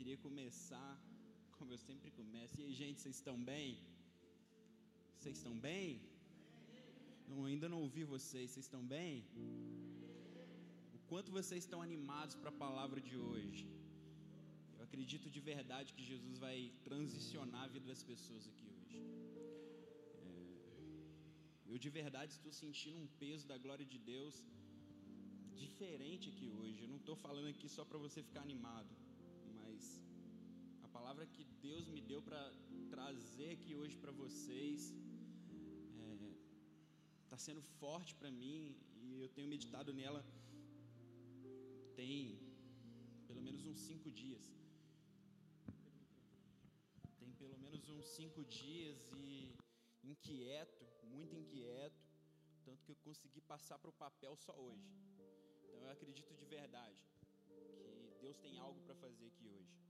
queria começar como eu sempre começo. E aí, gente, vocês estão bem? Vocês estão bem? Não, ainda não ouvi vocês. Vocês estão bem? O quanto vocês estão animados para a palavra de hoje? Eu acredito de verdade que Jesus vai transicionar a vida das pessoas aqui hoje. É, eu de verdade estou sentindo um peso da glória de Deus diferente aqui hoje. Eu não estou falando aqui só para você ficar animado, palavra que Deus me deu para trazer aqui hoje para vocês está é, sendo forte para mim e eu tenho meditado nela tem pelo menos uns cinco dias. Tem pelo menos uns cinco dias e inquieto, muito inquieto, tanto que eu consegui passar para o papel só hoje. Então eu acredito de verdade que Deus tem algo para fazer aqui hoje.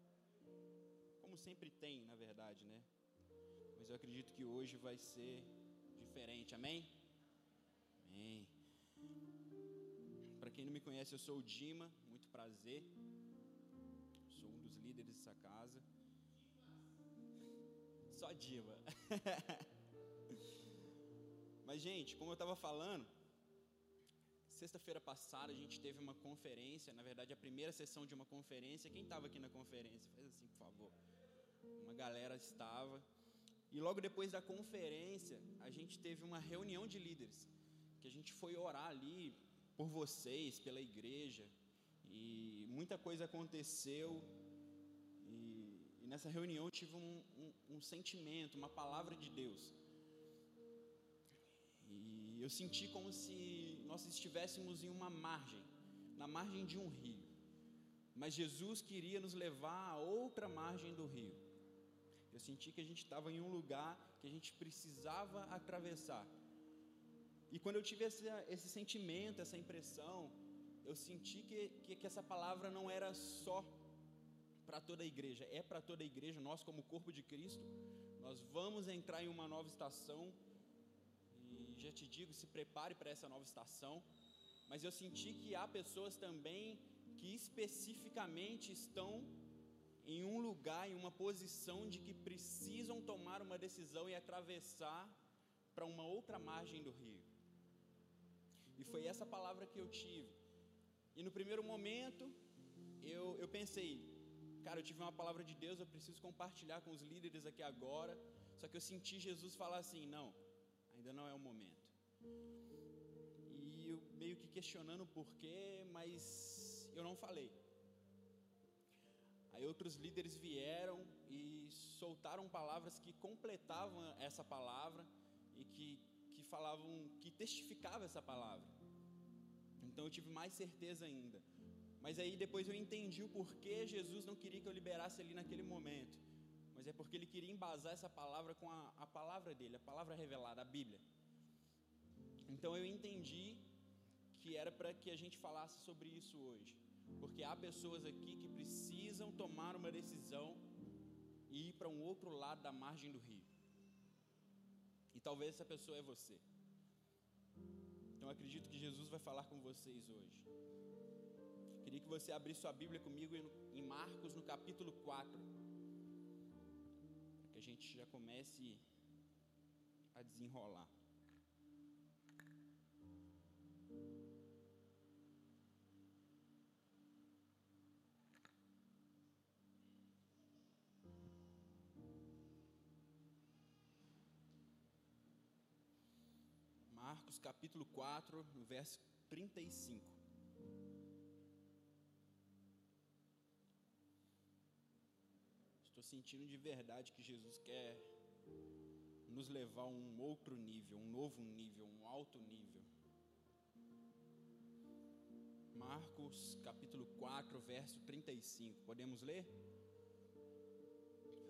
Como sempre tem, na verdade, né? Mas eu acredito que hoje vai ser diferente. Amém? Amém. Para quem não me conhece, eu sou o Dima, muito prazer. Sou um dos líderes dessa casa. Só Dima. Mas, gente, como eu estava falando, Sexta-feira passada a gente teve uma conferência, na verdade a primeira sessão de uma conferência. Quem estava aqui na conferência? Faz assim, por favor. Uma galera estava. E logo depois da conferência, a gente teve uma reunião de líderes, que a gente foi orar ali por vocês, pela igreja, e muita coisa aconteceu. E, e nessa reunião eu tive um, um, um sentimento, uma palavra de Deus e eu senti como se nós estivéssemos em uma margem, na margem de um rio. Mas Jesus queria nos levar a outra margem do rio. Eu senti que a gente estava em um lugar que a gente precisava atravessar. E quando eu tive esse, esse sentimento, essa impressão, eu senti que, que, que essa palavra não era só para toda a igreja, é para toda a igreja, nós, como corpo de Cristo, nós vamos entrar em uma nova estação e já te digo, se prepare para essa nova estação. Mas eu senti que há pessoas também que especificamente estão em um lugar, em uma posição de que precisam tomar uma decisão e atravessar para uma outra margem do rio. E foi essa palavra que eu tive. E no primeiro momento, eu, eu pensei, cara, eu tive uma palavra de Deus, eu preciso compartilhar com os líderes aqui agora. Só que eu senti Jesus falar assim: não, ainda não é o momento. E eu meio que questionando o porquê, mas eu não falei. Aí outros líderes vieram e soltaram palavras que completavam essa palavra e que, que falavam, que testificavam essa palavra. Então eu tive mais certeza ainda. Mas aí depois eu entendi o porquê Jesus não queria que eu liberasse ali naquele momento mas é porque ele queria embasar essa palavra com a, a palavra dele, a palavra revelada, a Bíblia. Então eu entendi que era para que a gente falasse sobre isso hoje, porque há pessoas aqui que precisam tomar uma decisão e ir para um outro lado da margem do rio. E talvez essa pessoa é você. Então acredito que Jesus vai falar com vocês hoje. Queria que você abrisse sua Bíblia comigo em Marcos, no capítulo 4 que a gente já comece a desenrolar. Marcos capítulo 4, no verso 35. Estou sentindo de verdade que Jesus quer nos levar a um outro nível, um novo nível, um alto nível. Marcos capítulo 4, verso 35. Podemos ler?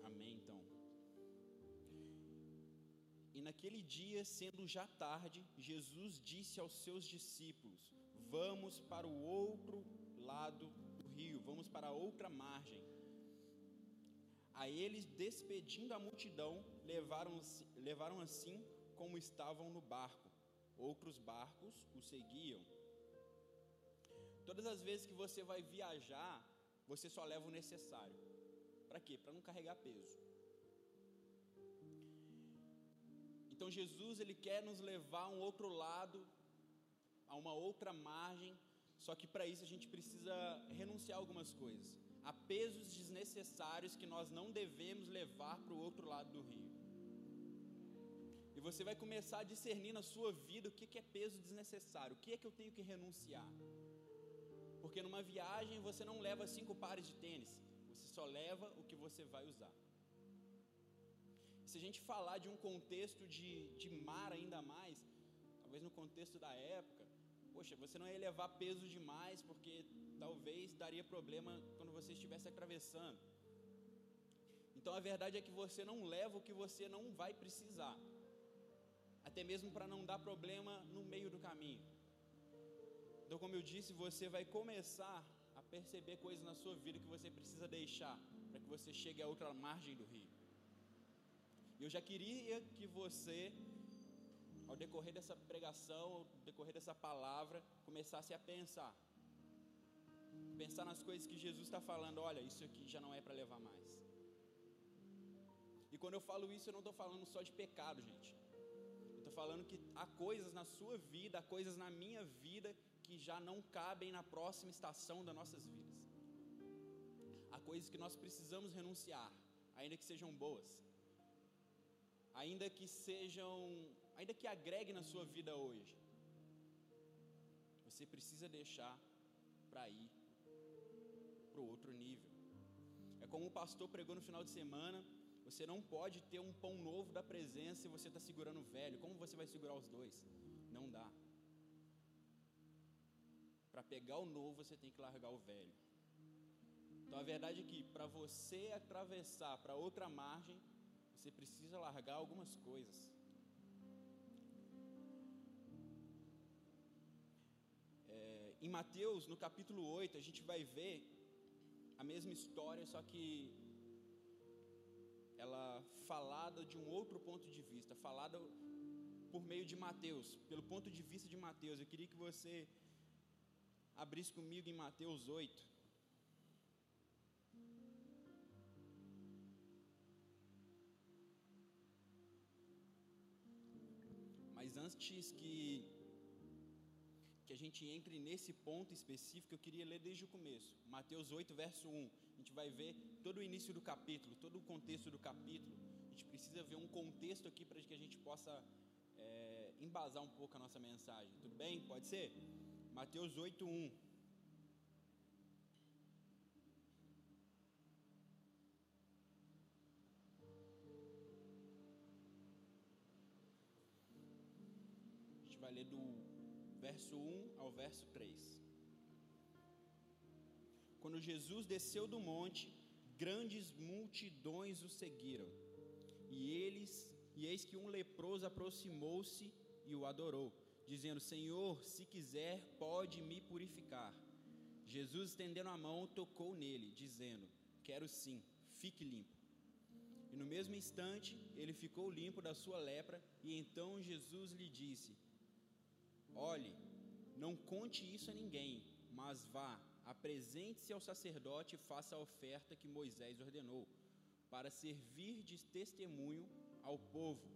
Amém, então. E naquele dia, sendo já tarde, Jesus disse aos seus discípulos: Vamos para o outro lado do rio, vamos para a outra margem. A eles, despedindo a multidão, levaram, levaram assim como estavam no barco. Outros barcos o seguiam. Todas as vezes que você vai viajar, você só leva o necessário. Para quê? Para não carregar peso. Então Jesus ele quer nos levar a um outro lado, a uma outra margem, só que para isso a gente precisa renunciar a algumas coisas. Há pesos desnecessários que nós não devemos levar para o outro lado do rio. E você vai começar a discernir na sua vida o que é peso desnecessário, o que é que eu tenho que renunciar. Porque numa viagem você não leva cinco pares de tênis, você só leva o que você vai usar. Se a gente falar de um contexto de, de mar ainda mais, talvez no contexto da época, poxa, você não ia levar peso demais, porque talvez daria problema quando você estivesse atravessando. Então a verdade é que você não leva o que você não vai precisar, até mesmo para não dar problema no meio do caminho. Então, como eu disse, você vai começar a perceber coisas na sua vida que você precisa deixar para que você chegue a outra margem do rio. Eu já queria que você, ao decorrer dessa pregação, ao decorrer dessa palavra, começasse a pensar. Pensar nas coisas que Jesus está falando. Olha, isso aqui já não é para levar mais. E quando eu falo isso, eu não estou falando só de pecado, gente. Eu estou falando que há coisas na sua vida, há coisas na minha vida que já não cabem na próxima estação das nossas vidas. Há coisas que nós precisamos renunciar, ainda que sejam boas, ainda que sejam, ainda que agreguem na sua vida hoje. Você precisa deixar para ir para o outro nível. É como o pastor pregou no final de semana. Você não pode ter um pão novo da presença e você está segurando o velho. Como você vai segurar os dois? Não dá. Para pegar o novo, você tem que largar o velho. Então a verdade é que para você atravessar para outra margem, você precisa largar algumas coisas. É, em Mateus, no capítulo 8, a gente vai ver a mesma história, só que ela falada de um outro ponto de vista, falada por meio de Mateus, pelo ponto de vista de Mateus. Eu queria que você abrisse comigo em Mateus 8. Mas antes que que a gente entre nesse ponto específico, eu queria ler desde o começo. Mateus 8, verso 1. A gente vai ver todo o início do capítulo, todo o contexto do capítulo. A gente precisa ver um contexto aqui para que a gente possa é, embasar um pouco a nossa mensagem. Tudo bem? Pode ser? Mateus 8, 1. Do verso 1 ao verso 3. Quando Jesus desceu do monte, grandes multidões o seguiram. E eles, e eis que um leproso aproximou-se e o adorou, dizendo: Senhor, se quiser, pode me purificar. Jesus, estendendo a mão, tocou nele, dizendo: Quero sim, fique limpo. E no mesmo instante, ele ficou limpo da sua lepra, e então Jesus lhe disse: Olhe, não conte isso a ninguém, mas vá, apresente-se ao sacerdote e faça a oferta que Moisés ordenou, para servir de testemunho ao povo.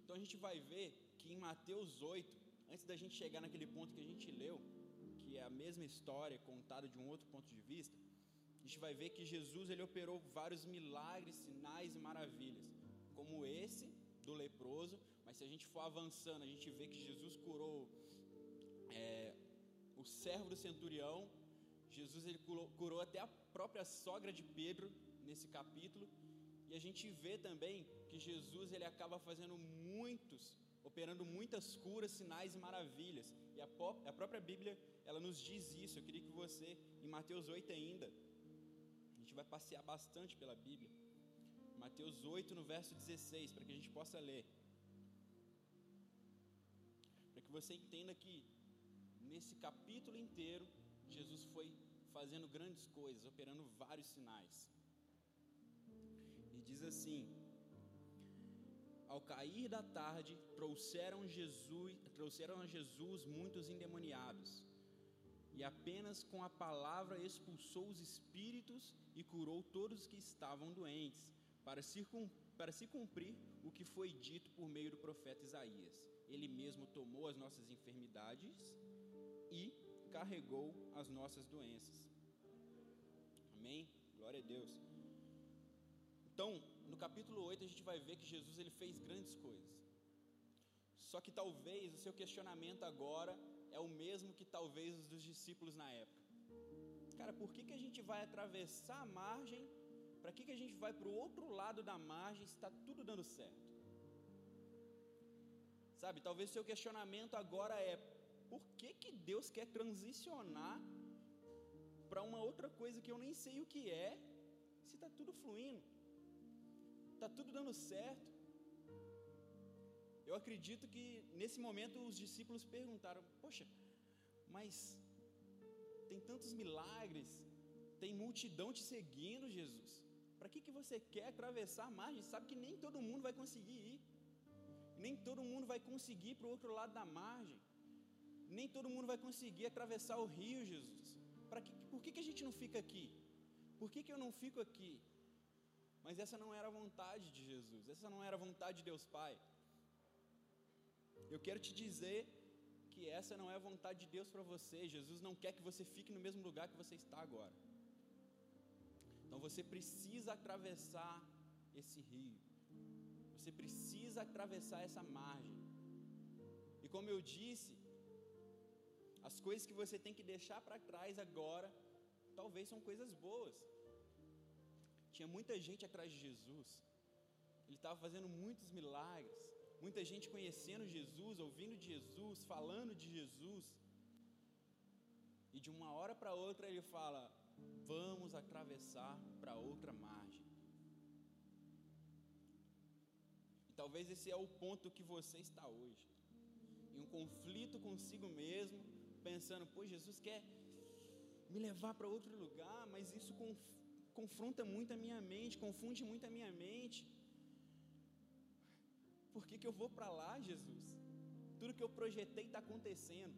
Então a gente vai ver que em Mateus 8, antes da gente chegar naquele ponto que a gente leu, que é a mesma história contada de um outro ponto de vista, a gente vai ver que Jesus ele operou vários milagres, sinais e maravilhas, como esse do leproso, mas se a gente for avançando, a gente vê que Jesus curou é, o servo do centurião, Jesus ele curou, curou até a própria sogra de Pedro nesse capítulo, e a gente vê também que Jesus ele acaba fazendo muitos, operando muitas curas, sinais e maravilhas. E a, a própria Bíblia ela nos diz isso. Eu queria que você, em Mateus 8 ainda, a gente vai passear bastante pela Bíblia. Mateus 8, no verso 16, para que a gente possa ler que você entenda que nesse capítulo inteiro, Jesus foi fazendo grandes coisas, operando vários sinais. E diz assim: Ao cair da tarde, trouxeram Jesus, trouxeram a Jesus muitos endemoniados, e apenas com a palavra expulsou os espíritos e curou todos os que estavam doentes, para se, para se cumprir o que foi dito por meio do profeta Isaías. Ele mesmo tomou as nossas enfermidades e carregou as nossas doenças. Amém? Glória a Deus. Então, no capítulo 8 a gente vai ver que Jesus ele fez grandes coisas. Só que talvez o seu questionamento agora é o mesmo que talvez os dos discípulos na época. Cara, por que, que a gente vai atravessar a margem? Para que, que a gente vai para o outro lado da margem se está tudo dando certo? Sabe, talvez seu questionamento agora é: por que, que Deus quer transicionar para uma outra coisa que eu nem sei o que é, se está tudo fluindo, está tudo dando certo? Eu acredito que nesse momento os discípulos perguntaram: Poxa, mas tem tantos milagres, tem multidão te seguindo, Jesus. Para que, que você quer atravessar a margem? Sabe que nem todo mundo vai conseguir ir, nem todo mundo vai conseguir ir para o outro lado da margem, nem todo mundo vai conseguir atravessar o rio, Jesus. Para que, por que, que a gente não fica aqui? Por que, que eu não fico aqui? Mas essa não era a vontade de Jesus, essa não era a vontade de Deus Pai. Eu quero te dizer que essa não é a vontade de Deus para você. Jesus não quer que você fique no mesmo lugar que você está agora. Então você precisa atravessar esse rio. Você precisa atravessar essa margem. E como eu disse, as coisas que você tem que deixar para trás agora, talvez são coisas boas. Tinha muita gente atrás de Jesus. Ele estava fazendo muitos milagres muita gente conhecendo Jesus, ouvindo de Jesus, falando de Jesus. E de uma hora para outra ele fala: vamos atravessar para outra margem. Talvez esse é o ponto que você está hoje, em um conflito consigo mesmo, pensando: pô, Jesus quer me levar para outro lugar, mas isso confronta muito a minha mente, confunde muito a minha mente. Por que, que eu vou para lá, Jesus? Tudo que eu projetei está acontecendo,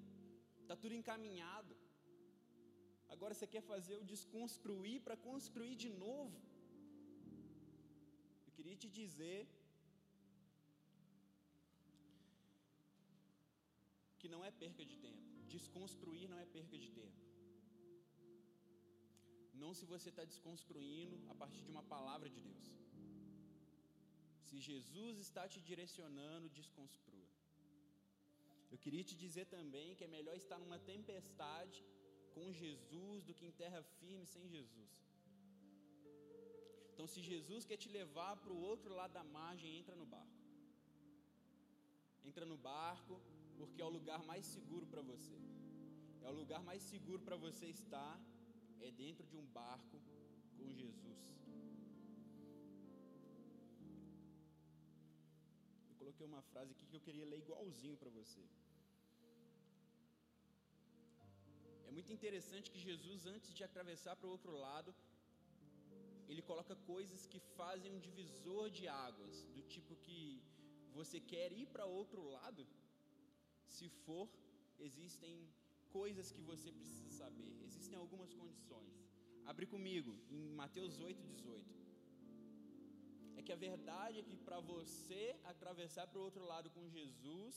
está tudo encaminhado. Agora você quer fazer eu desconstruir para construir de novo. Eu queria te dizer não é perca de tempo. Desconstruir não é perca de tempo. Não se você está desconstruindo a partir de uma palavra de Deus. Se Jesus está te direcionando, desconstrua. Eu queria te dizer também que é melhor estar numa tempestade com Jesus do que em terra firme sem Jesus. Então, se Jesus quer te levar para o outro lado da margem, entra no barco. Entra no barco, porque é o lugar mais seguro para você. É o lugar mais seguro para você estar, é dentro de um barco com Jesus. coloquei uma frase aqui que eu queria ler igualzinho para você. É muito interessante que Jesus, antes de atravessar para o outro lado, ele coloca coisas que fazem um divisor de águas, do tipo que você quer ir para outro lado, se for, existem coisas que você precisa saber, existem algumas condições. Abre comigo em Mateus 8, 18 é que a verdade é que para você atravessar para o outro lado com Jesus,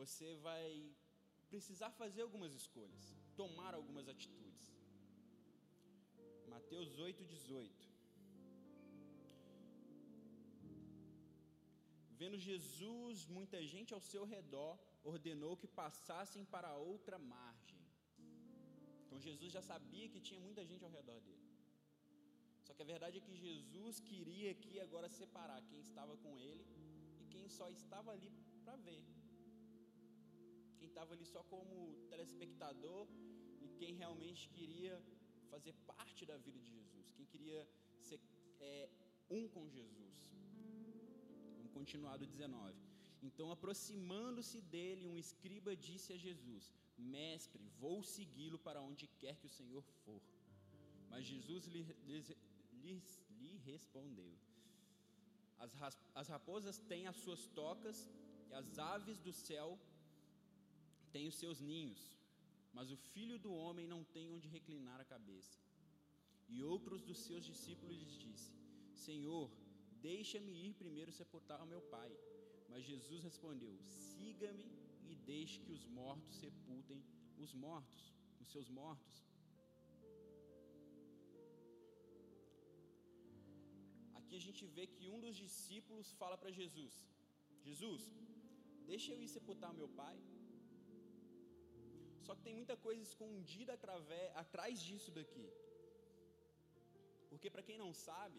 você vai precisar fazer algumas escolhas, tomar algumas atitudes. Mateus 8, Vendo Jesus, muita gente ao seu redor, ordenou que passassem para outra margem. Então Jesus já sabia que tinha muita gente ao redor dele. Só que a verdade é que Jesus queria aqui agora separar quem estava com ele e quem só estava ali para ver. Quem estava ali só como telespectador e quem realmente queria fazer parte da vida de Jesus, quem queria ser é, um com Jesus. Vamos continuar do 19. Então, aproximando-se dele, um escriba disse a Jesus: Mestre, vou segui-lo para onde quer que o Senhor for. Mas Jesus lhe, lhe, lhe respondeu: as, raposas têm as suas tocas, e as aves do céu tem os seus ninhos, mas o filho do homem não tem onde reclinar a cabeça. E outros dos seus discípulos lhes disse: Senhor, deixa-me ir primeiro sepultar o meu pai. Mas Jesus respondeu: Siga-me e deixe que os mortos sepultem os mortos, os seus mortos. Aqui a gente vê que um dos discípulos fala para Jesus: Jesus, deixa eu ir sepultar meu pai. Só que tem muita coisa escondida através, atrás disso daqui. Porque, para quem não sabe,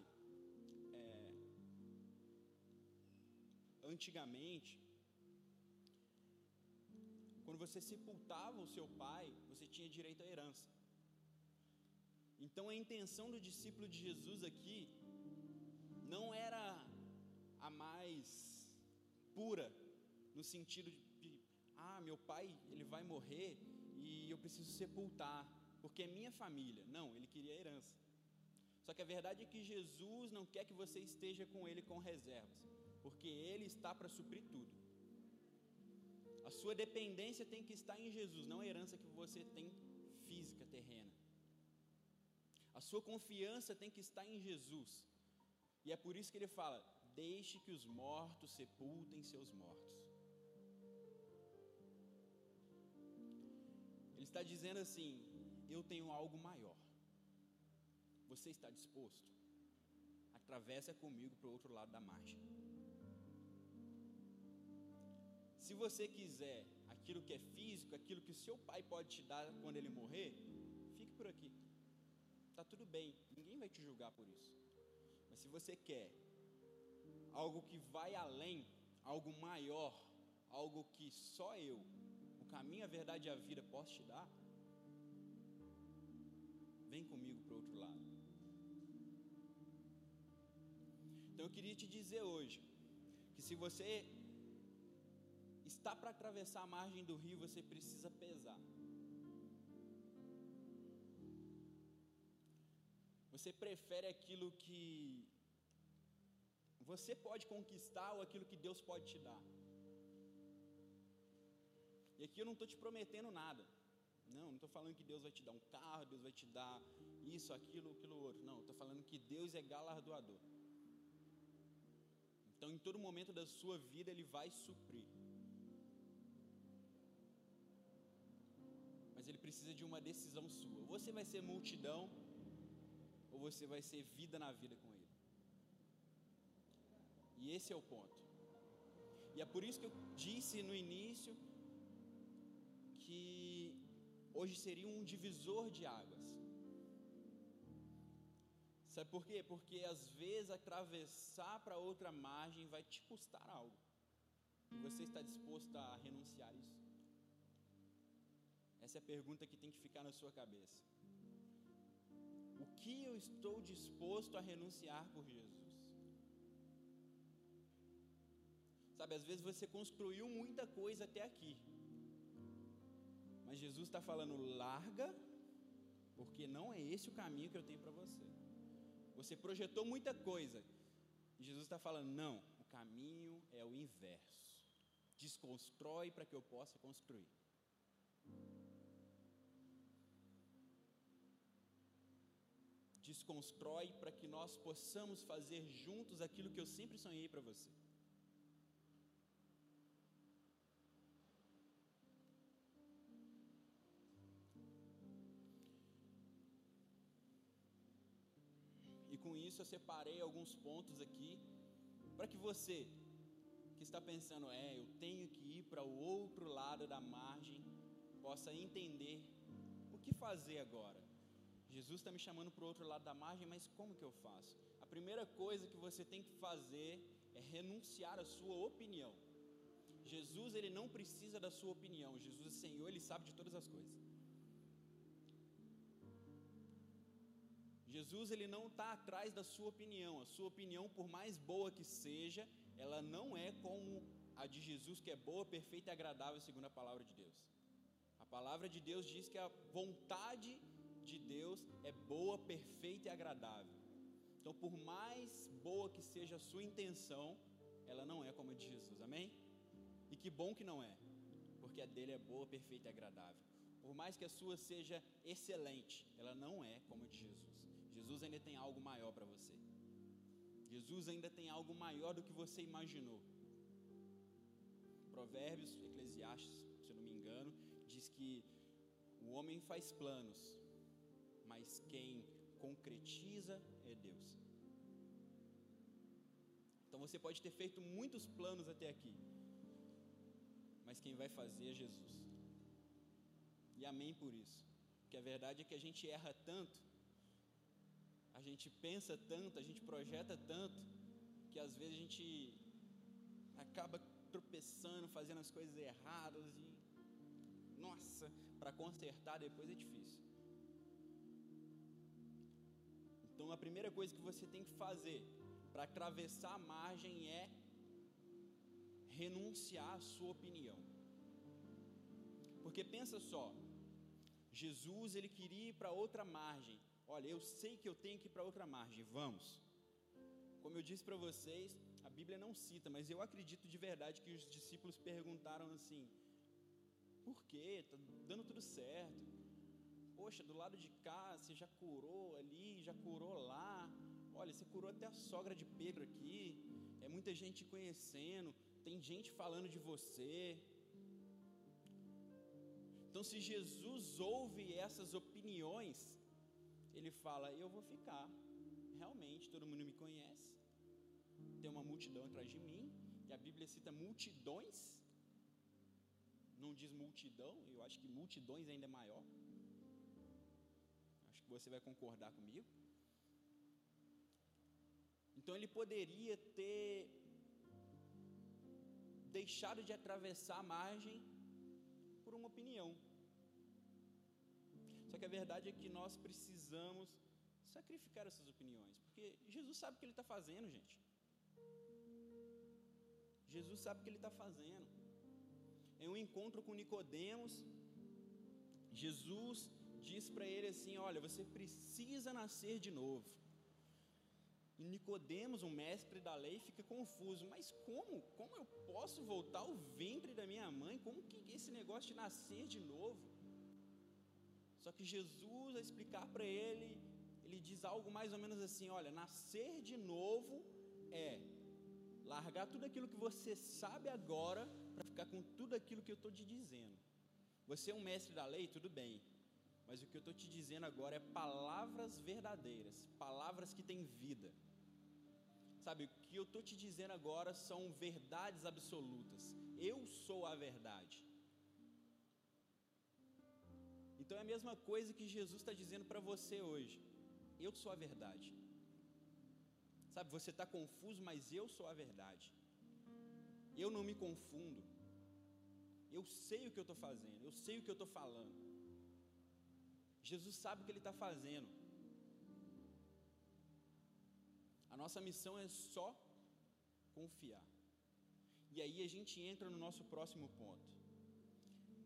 antigamente, quando você sepultava o seu pai, você tinha direito à herança. Então, a intenção do discípulo de Jesus aqui não era a mais pura, no sentido de, ah, meu pai, ele vai morrer e eu preciso sepultar, porque é minha família. Não, ele queria herança. Só que a verdade é que Jesus não quer que você esteja com ele com reservas, porque ele está para suprir tudo. A sua dependência tem que estar em Jesus, não a herança que você tem física, terrena. A sua confiança tem que estar em Jesus. E é por isso que ele fala: deixe que os mortos sepultem seus mortos. Ele está dizendo assim: eu tenho algo maior. Você está disposto? Atravessa comigo para o outro lado da margem. Se você quiser aquilo que é físico, aquilo que o seu pai pode te dar quando ele morrer, fique por aqui. Está tudo bem, ninguém vai te julgar por isso. Mas se você quer algo que vai além, algo maior, algo que só eu, o caminho, a verdade e a vida posso te dar, vem comigo para o outro lado. Então eu queria te dizer hoje que se você está para atravessar a margem do rio, você precisa pesar. Você prefere aquilo que você pode conquistar ou aquilo que Deus pode te dar? E aqui eu não estou te prometendo nada. Não, não estou falando que Deus vai te dar um carro, Deus vai te dar isso, aquilo, aquilo outro. Não, estou falando que Deus é galardoador. Então, em todo momento da sua vida, Ele vai suprir. Mas Ele precisa de uma decisão sua. Você vai ser multidão, ou você vai ser vida na vida com Ele. E esse é o ponto. E é por isso que eu disse no início que hoje seria um divisor de águas. Sabe por quê? Porque às vezes atravessar para outra margem vai te custar algo. E você está disposto a renunciar isso? Essa é a pergunta que tem que ficar na sua cabeça. O que eu estou disposto a renunciar por Jesus? Sabe, às vezes você construiu muita coisa até aqui, mas Jesus está falando, larga, porque não é esse o caminho que eu tenho para você. Você projetou muita coisa, e Jesus está falando, não, o caminho é o inverso. Desconstrói para que eu possa construir. Desconstrói para que nós possamos fazer juntos aquilo que eu sempre sonhei para você. E com isso eu separei alguns pontos aqui para que você que está pensando, é, eu tenho que ir para o outro lado da margem, possa entender o que fazer agora. Jesus está me chamando para o outro lado da margem, mas como que eu faço? A primeira coisa que você tem que fazer é renunciar à sua opinião. Jesus, ele não precisa da sua opinião. Jesus é Senhor, ele sabe de todas as coisas. Jesus, ele não está atrás da sua opinião. A sua opinião, por mais boa que seja, ela não é como a de Jesus, que é boa, perfeita e agradável, segundo a palavra de Deus. A palavra de Deus diz que a vontade de Deus é boa, perfeita e agradável. Então, por mais boa que seja a sua intenção, ela não é como a de Jesus, amém? E que bom que não é. porque a dele é boa, perfeita e agradável. Por mais que a sua seja excelente, ela não é como a de Jesus. Jesus ainda tem algo maior para você. Jesus ainda tem algo maior do que você imaginou. Provérbios, Eclesiastes, se eu não me engano, diz que o homem faz planos, mas quem concretiza é Deus. Então você pode ter feito muitos planos até aqui, mas quem vai fazer é Jesus. E amém por isso. Porque a verdade é que a gente erra tanto, a gente pensa tanto, a gente projeta tanto, que às vezes a gente acaba tropeçando, fazendo as coisas erradas e nossa, para consertar depois é difícil. Então a primeira coisa que você tem que fazer para atravessar a margem é renunciar à sua opinião. Porque pensa só, Jesus ele queria ir para outra margem. Olha, eu sei que eu tenho que ir para outra margem. Vamos. Como eu disse para vocês, a Bíblia não cita, mas eu acredito de verdade que os discípulos perguntaram assim: Por quê? Tá dando tudo certo. Poxa, do lado de cá você já curou ali, já curou lá. Olha, você curou até a sogra de Pedro aqui. É muita gente conhecendo, tem gente falando de você. Então, se Jesus ouve essas opiniões, ele fala: Eu vou ficar. Realmente, todo mundo me conhece. Tem uma multidão atrás de mim. E a Bíblia cita multidões. Não diz multidão, eu acho que multidões ainda é maior. Você vai concordar comigo. Então ele poderia ter deixado de atravessar a margem por uma opinião. Só que a verdade é que nós precisamos sacrificar essas opiniões, porque Jesus sabe o que ele está fazendo, gente. Jesus sabe o que ele está fazendo. Em um encontro com Nicodemos, Jesus diz para ele assim: Olha, você precisa nascer de novo. E Nicodemos, um mestre da lei, fica confuso. Mas como? Como eu posso voltar ao ventre da minha mãe? Como que esse negócio de nascer de novo? Só que Jesus, a explicar para ele, ele diz algo mais ou menos assim: olha, nascer de novo é largar tudo aquilo que você sabe agora para ficar com tudo aquilo que eu estou te dizendo. Você é um mestre da lei, tudo bem, mas o que eu estou te dizendo agora é palavras verdadeiras, palavras que têm vida. Sabe, o que eu estou te dizendo agora são verdades absolutas. Eu sou a verdade. Então é a mesma coisa que Jesus está dizendo para você hoje. Eu sou a verdade. Sabe, você está confuso, mas eu sou a verdade. Eu não me confundo. Eu sei o que eu estou fazendo. Eu sei o que eu estou falando. Jesus sabe o que Ele está fazendo. A nossa missão é só confiar. E aí a gente entra no nosso próximo ponto,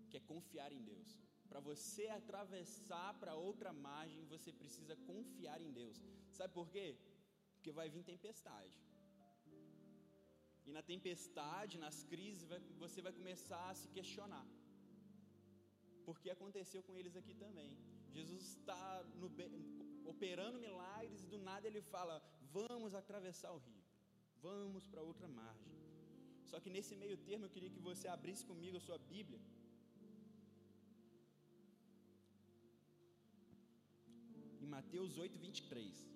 que é confiar em Deus. Para você atravessar para outra margem, você precisa confiar em Deus. Sabe por quê? Porque vai vir tempestade. E na tempestade, nas crises, você vai começar a se questionar. Porque aconteceu com eles aqui também. Jesus está no, operando milagres e do nada ele fala: Vamos atravessar o rio, vamos para outra margem. Só que nesse meio termo eu queria que você abrisse comigo a sua Bíblia. Em Mateus 8, 23.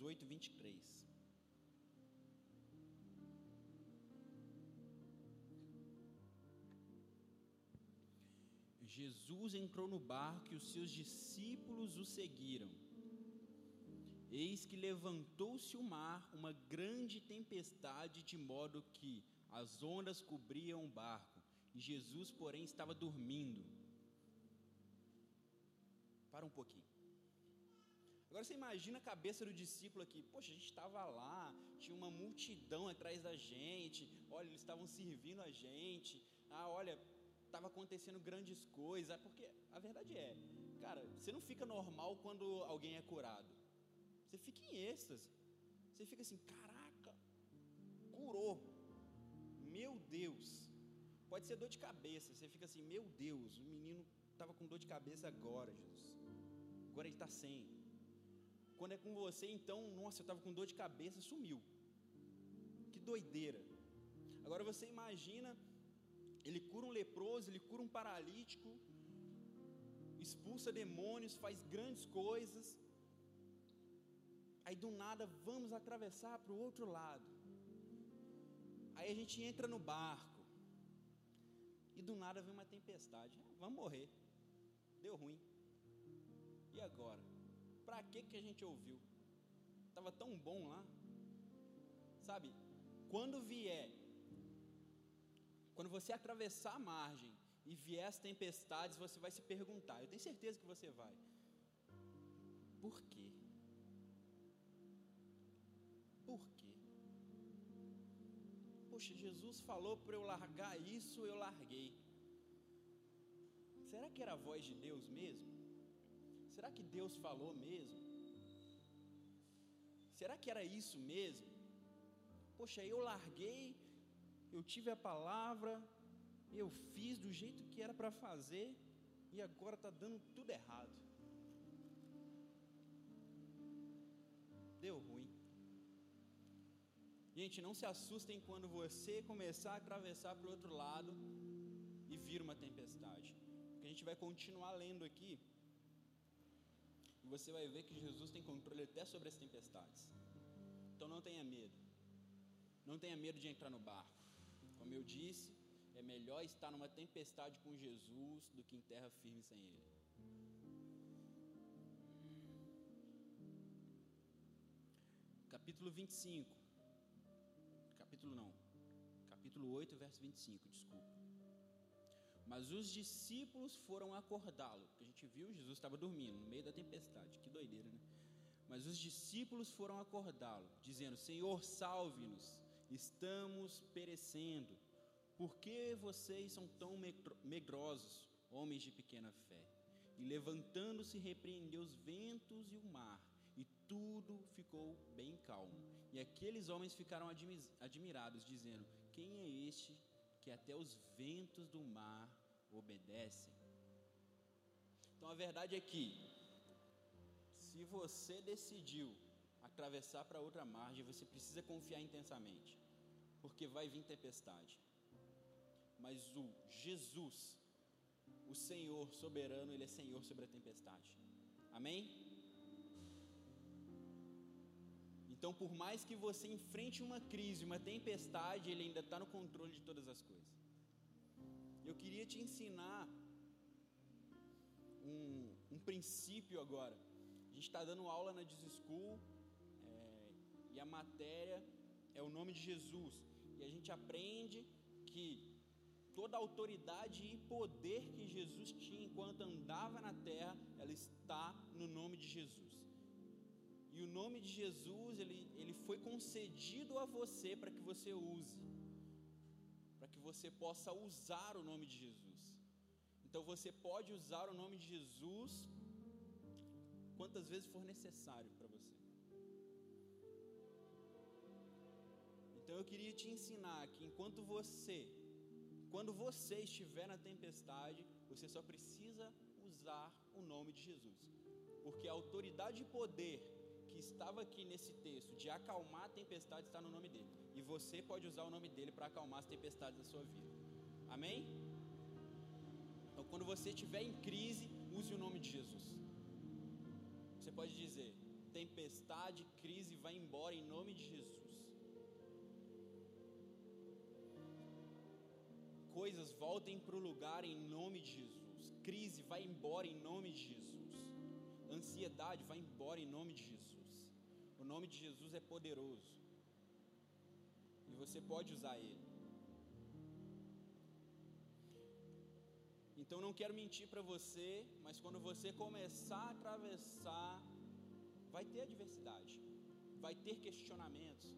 Mateus 8, 23. Jesus entrou no barco e os seus discípulos o seguiram. Eis que levantou-se o mar, uma grande tempestade, de modo que as ondas cobriam o barco, Jesus, porém, estava dormindo. Para um pouquinho. Agora você imagina a cabeça do discípulo aqui. Poxa, a gente estava lá, tinha uma multidão atrás da gente. Olha, eles estavam servindo a gente. Ah, olha, estava acontecendo grandes coisas. Porque a verdade é, cara, você não fica normal quando alguém é curado. Você fica em êxtase. Você fica assim, caraca, curou. Meu Deus. Pode ser dor de cabeça. Você fica assim, meu Deus, o menino estava com dor de cabeça agora, Jesus. Agora ele está sem. Quando é com você, então, nossa, eu estava com dor de cabeça, sumiu. Que doideira. Agora você imagina, ele cura um leproso, ele cura um paralítico, expulsa demônios, faz grandes coisas. Aí do nada vamos atravessar para o outro lado. Aí a gente entra no barco. E do nada vem uma tempestade. Ah, vamos morrer. Deu ruim. E agora? Para que que a gente ouviu? Tava tão bom lá. Sabe? Quando vier quando você atravessar a margem e vier as tempestades, você vai se perguntar. Eu tenho certeza que você vai. Por quê? Por quê? Poxa, Jesus falou para eu largar isso, eu larguei. Será que era a voz de Deus mesmo? Será que Deus falou mesmo? Será que era isso mesmo? Poxa, eu larguei, eu tive a palavra, eu fiz do jeito que era para fazer e agora está dando tudo errado. Deu ruim. Gente, não se assustem quando você começar a atravessar para o outro lado e vir uma tempestade. Porque a gente vai continuar lendo aqui. Você vai ver que Jesus tem controle até sobre as tempestades. Então não tenha medo. Não tenha medo de entrar no barco. Como eu disse, é melhor estar numa tempestade com Jesus do que em terra firme sem Ele. Capítulo 25. Capítulo não. Capítulo 8, verso 25, desculpa. Mas os discípulos foram acordá-lo. A gente viu, Jesus estava dormindo no meio da tempestade. Que doideira, né? Mas os discípulos foram acordá-lo, dizendo: Senhor, salve-nos, estamos perecendo. Por que vocês são tão medrosos, homens de pequena fé? E levantando-se, repreendeu os ventos e o mar, e tudo ficou bem calmo. E aqueles homens ficaram admirados, dizendo: Quem é este que até os ventos do mar obedecem? Então a verdade é que, se você decidiu atravessar para outra margem, você precisa confiar intensamente, porque vai vir tempestade. Mas o Jesus, o Senhor soberano, Ele é Senhor sobre a tempestade. Amém? Então, por mais que você enfrente uma crise, uma tempestade, Ele ainda está no controle de todas as coisas. Eu queria te ensinar um, um princípio agora. A gente está dando aula na School é, e a matéria é o nome de Jesus. E a gente aprende que toda a autoridade e poder que Jesus tinha enquanto andava na terra, ela está no nome de Jesus. E o nome de Jesus, ele, ele foi concedido a você para que você use, você possa usar o nome de Jesus. Então você pode usar o nome de Jesus quantas vezes for necessário para você. Então eu queria te ensinar que enquanto você quando você estiver na tempestade, você só precisa usar o nome de Jesus. Porque a autoridade e poder que estava aqui nesse texto de acalmar a tempestade está no nome dele. E você pode usar o nome dele para acalmar as tempestades da sua vida. Amém? Então, quando você estiver em crise, use o nome de Jesus. Você pode dizer: tempestade, crise, vai embora em nome de Jesus. coisas voltem para o lugar em nome de Jesus. Crise vai embora em nome de Jesus. Ansiedade vai embora em nome de Jesus. Nome de Jesus é poderoso. E você pode usar ele. Então não quero mentir para você, mas quando você começar a atravessar, vai ter adversidade, vai ter questionamentos.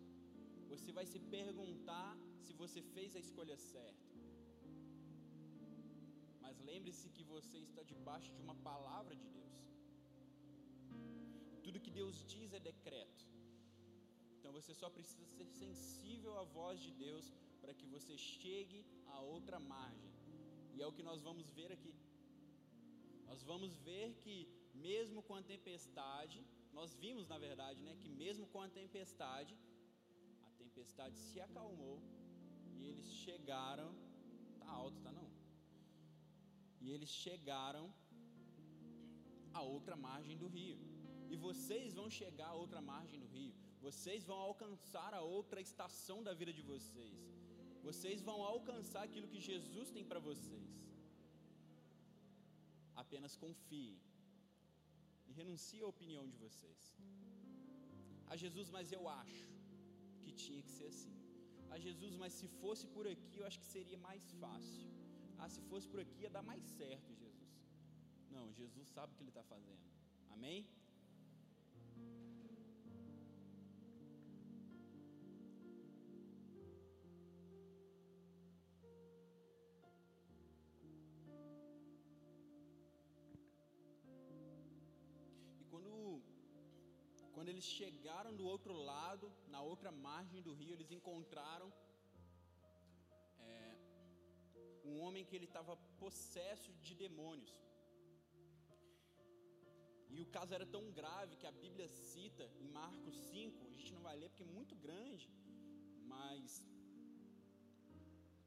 Você vai se perguntar se você fez a escolha certa. Mas lembre-se que você está debaixo de uma palavra de Deus. Tudo que Deus diz é decreto. Então você só precisa ser sensível à voz de Deus para que você chegue a outra margem. E é o que nós vamos ver aqui. Nós vamos ver que mesmo com a tempestade, nós vimos na verdade, né, que mesmo com a tempestade, a tempestade se acalmou e eles chegaram, tá alto, tá não? E eles chegaram a outra margem do rio. E vocês vão chegar a outra margem do rio. Vocês vão alcançar a outra estação da vida de vocês. Vocês vão alcançar aquilo que Jesus tem para vocês. Apenas confiem e renuncie à opinião de vocês. A Jesus, mas eu acho que tinha que ser assim. A Jesus, mas se fosse por aqui, eu acho que seria mais fácil. Ah, se fosse por aqui ia dar mais certo, Jesus. Não, Jesus sabe o que ele está fazendo. Amém? Eles chegaram do outro lado, na outra margem do rio, eles encontraram é, um homem que ele estava possesso de demônios. E o caso era tão grave que a Bíblia cita em Marcos 5, a gente não vai ler porque é muito grande, mas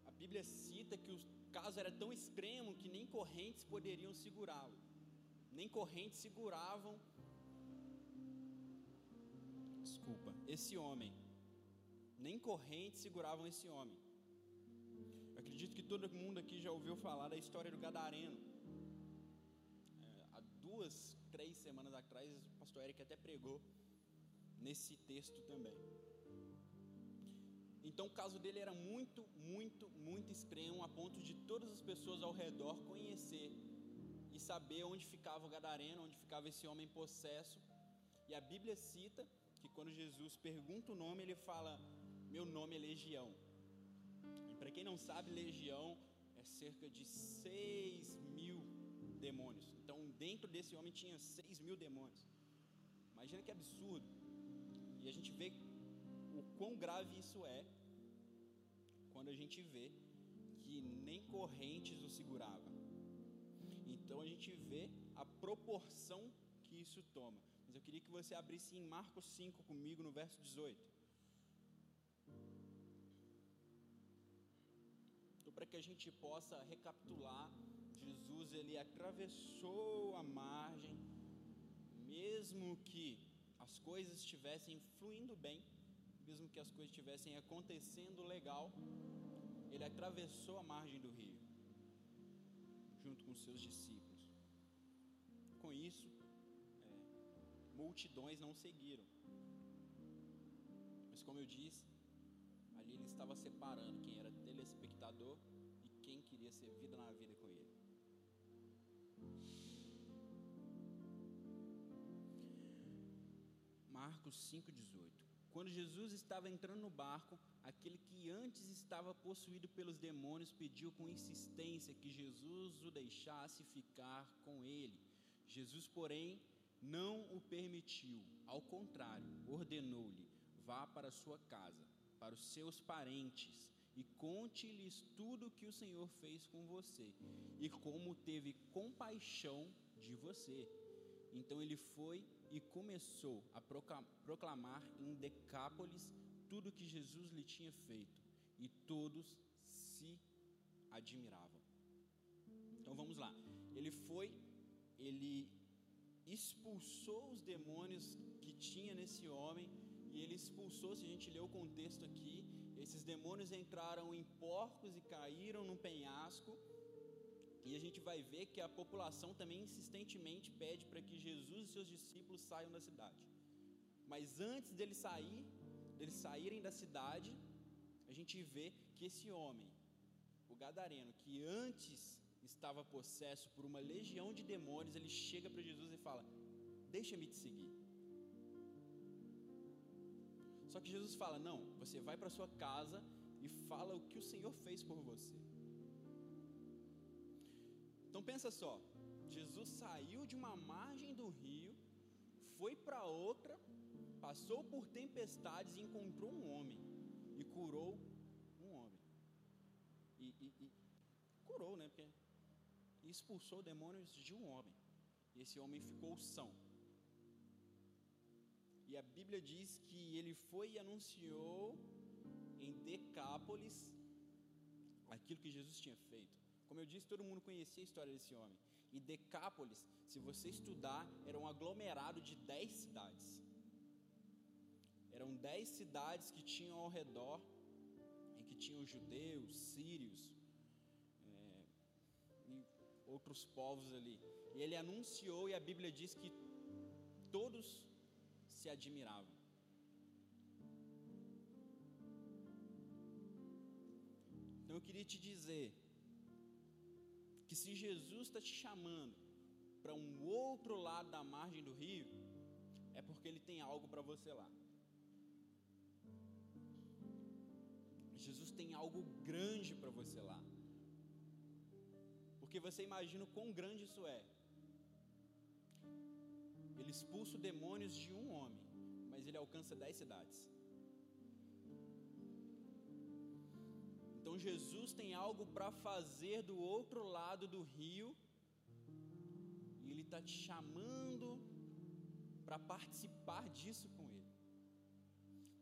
a Bíblia cita que o caso era tão extremo que nem correntes poderiam segurá-lo. Nem correntes seguravam Esse homem. Nem correntes seguravam esse homem. Eu acredito que todo mundo aqui já ouviu falar da história do Gadareno. É, há duas, três semanas atrás, o pastor Eric até pregou nesse texto também. Então o caso dele era muito, muito, muito extremo, a ponto de todas as pessoas ao redor conhecer e saber onde ficava o Gadareno, onde ficava esse homem possesso. E a Bíblia cita que quando Jesus pergunta o nome, ele fala: Meu nome é Legião. E para quem não sabe, Legião é cerca de 6 mil demônios. Então, dentro desse homem tinha 6 mil demônios. Imagina que absurdo. E a gente vê o quão grave isso é quando a gente vê que nem correntes o segurava. Então a gente vê a proporção que isso toma. Eu queria que você abrisse em Marcos 5 comigo no verso 18. Então, para que a gente possa recapitular, Jesus ele atravessou a margem, mesmo que as coisas estivessem fluindo bem, mesmo que as coisas estivessem acontecendo legal, ele atravessou a margem do rio, junto com seus discípulos. Com isso, multidões não seguiram. Mas, como eu disse, ali ele estava separando quem era telespectador e quem queria ser vida na vida com ele. Marcos 5,18 Quando Jesus estava entrando no barco, aquele que antes estava possuído pelos demônios pediu com insistência que Jesus o deixasse ficar com ele. Jesus, porém, não o permitiu, ao contrário, ordenou-lhe: vá para sua casa, para os seus parentes, e conte-lhes tudo o que o Senhor fez com você, e como teve compaixão de você. Então ele foi e começou a proclamar em Decápolis tudo o que Jesus lhe tinha feito, e todos se admiravam. Então vamos lá. Ele foi, ele expulsou os demônios que tinha nesse homem, e ele expulsou, se a gente ler o contexto aqui, esses demônios entraram em porcos e caíram num penhasco. E a gente vai ver que a população também insistentemente pede para que Jesus e seus discípulos saiam da cidade. Mas antes deles sair, deles saírem da cidade, a gente vê que esse homem, o gadareno, que antes estava possesso por uma legião de demônios, ele chega para Jesus e fala: "Deixa-me te seguir". Só que Jesus fala: "Não, você vai para sua casa e fala o que o Senhor fez por você". Então pensa só, Jesus saiu de uma margem do rio, foi para outra, passou por tempestades e encontrou um homem e curou um homem. E, e, e curou, né? Porque expulsou demônios de um homem. E esse homem ficou são. E a Bíblia diz que ele foi e anunciou em Decápolis aquilo que Jesus tinha feito. Como eu disse, todo mundo conhecia a história desse homem. E Decápolis, se você estudar, era um aglomerado de dez cidades. Eram dez cidades que tinham ao redor, em que tinham judeus, sírios e outros povos ali. E ele anunciou, e a Bíblia diz que todos se admiravam. Então eu queria te dizer que se Jesus está te chamando para um outro lado da margem do rio, é porque Ele tem algo para você lá. Jesus tem algo grande para você lá. Porque você imagina o quão grande isso é. Ele expulsa demônios de um homem, mas ele alcança dez cidades. Então Jesus tem algo para fazer do outro lado do rio, e Ele está te chamando para participar disso com Ele.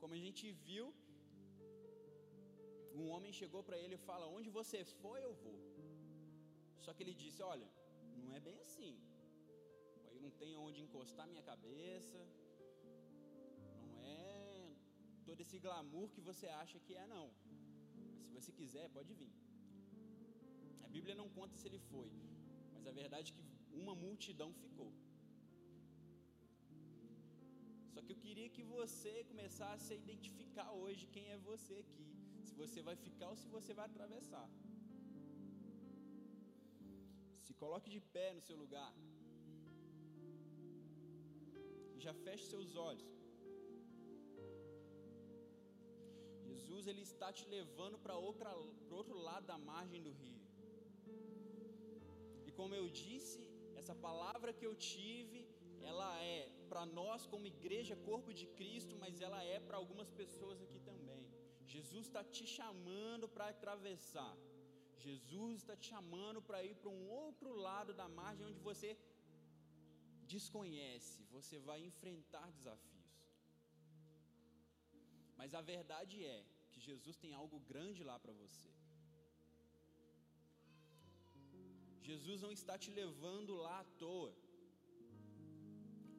Como a gente viu, um homem chegou para ele e fala: Onde você foi, eu vou. Só que ele disse: Olha, não é bem assim. Eu não tenho onde encostar minha cabeça. Não é todo esse glamour que você acha que é, não. Mas se você quiser, pode vir. A Bíblia não conta se ele foi, mas a verdade é que uma multidão ficou. Só que eu queria que você começasse a identificar hoje quem é você aqui. Se você vai ficar ou se você vai atravessar. Coloque de pé no seu lugar. Já feche seus olhos. Jesus ele está te levando para outro lado da margem do rio. E como eu disse, essa palavra que eu tive, ela é para nós como igreja, corpo de Cristo, mas ela é para algumas pessoas aqui também. Jesus está te chamando para atravessar. Jesus está te chamando para ir para um outro lado da margem onde você desconhece, você vai enfrentar desafios. Mas a verdade é que Jesus tem algo grande lá para você. Jesus não está te levando lá à toa.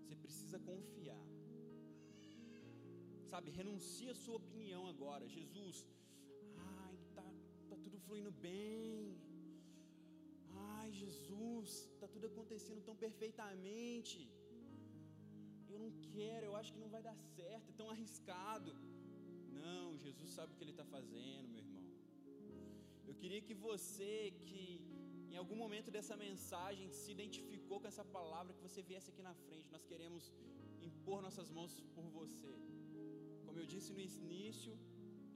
Você precisa confiar. Sabe, renuncia a sua opinião agora. Jesus, tudo fluindo bem. Ai, Jesus, tá tudo acontecendo tão perfeitamente. Eu não quero, eu acho que não vai dar certo, é tão arriscado. Não, Jesus sabe o que Ele está fazendo, meu irmão. Eu queria que você, que em algum momento dessa mensagem se identificou com essa palavra, que você viesse aqui na frente. Nós queremos impor nossas mãos por você. Como eu disse no início,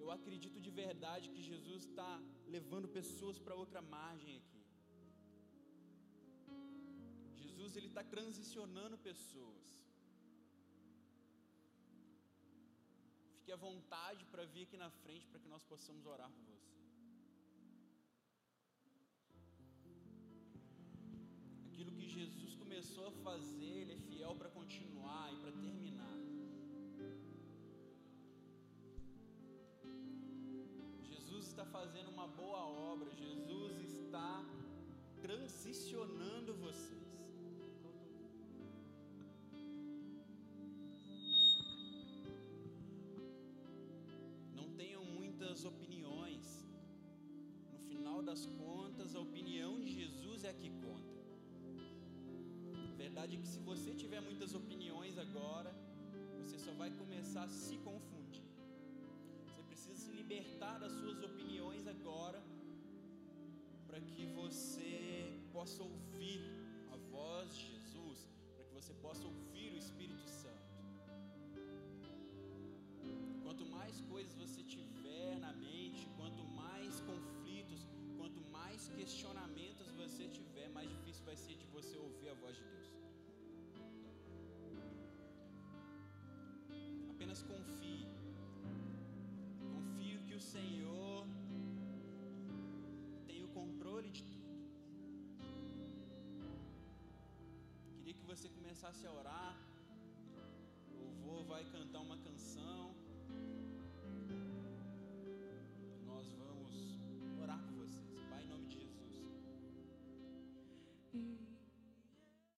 eu acredito de verdade que Jesus está levando pessoas para outra margem aqui. Jesus ele está transicionando pessoas. Fique à vontade para vir aqui na frente para que nós possamos orar por você. Aquilo que Jesus começou a fazer, Ele é fiel para continuar e para terminar. Fazendo uma boa obra, Jesus está transicionando vocês. Não tenham muitas opiniões. No final das contas, a opinião de Jesus é a que conta. A verdade é que se você tiver muitas opiniões agora, você só vai começar a se confundir precisa se libertar das suas opiniões agora, para que você possa ouvir a voz de Jesus, para que você possa ouvir o Espírito Santo. Quanto mais coisas você tiver na mente, quanto mais conflitos, quanto mais questionamentos você tiver, mais difícil vai ser de você ouvir a voz de Deus. Apenas confie começasse a orar. O louvor vai cantar uma.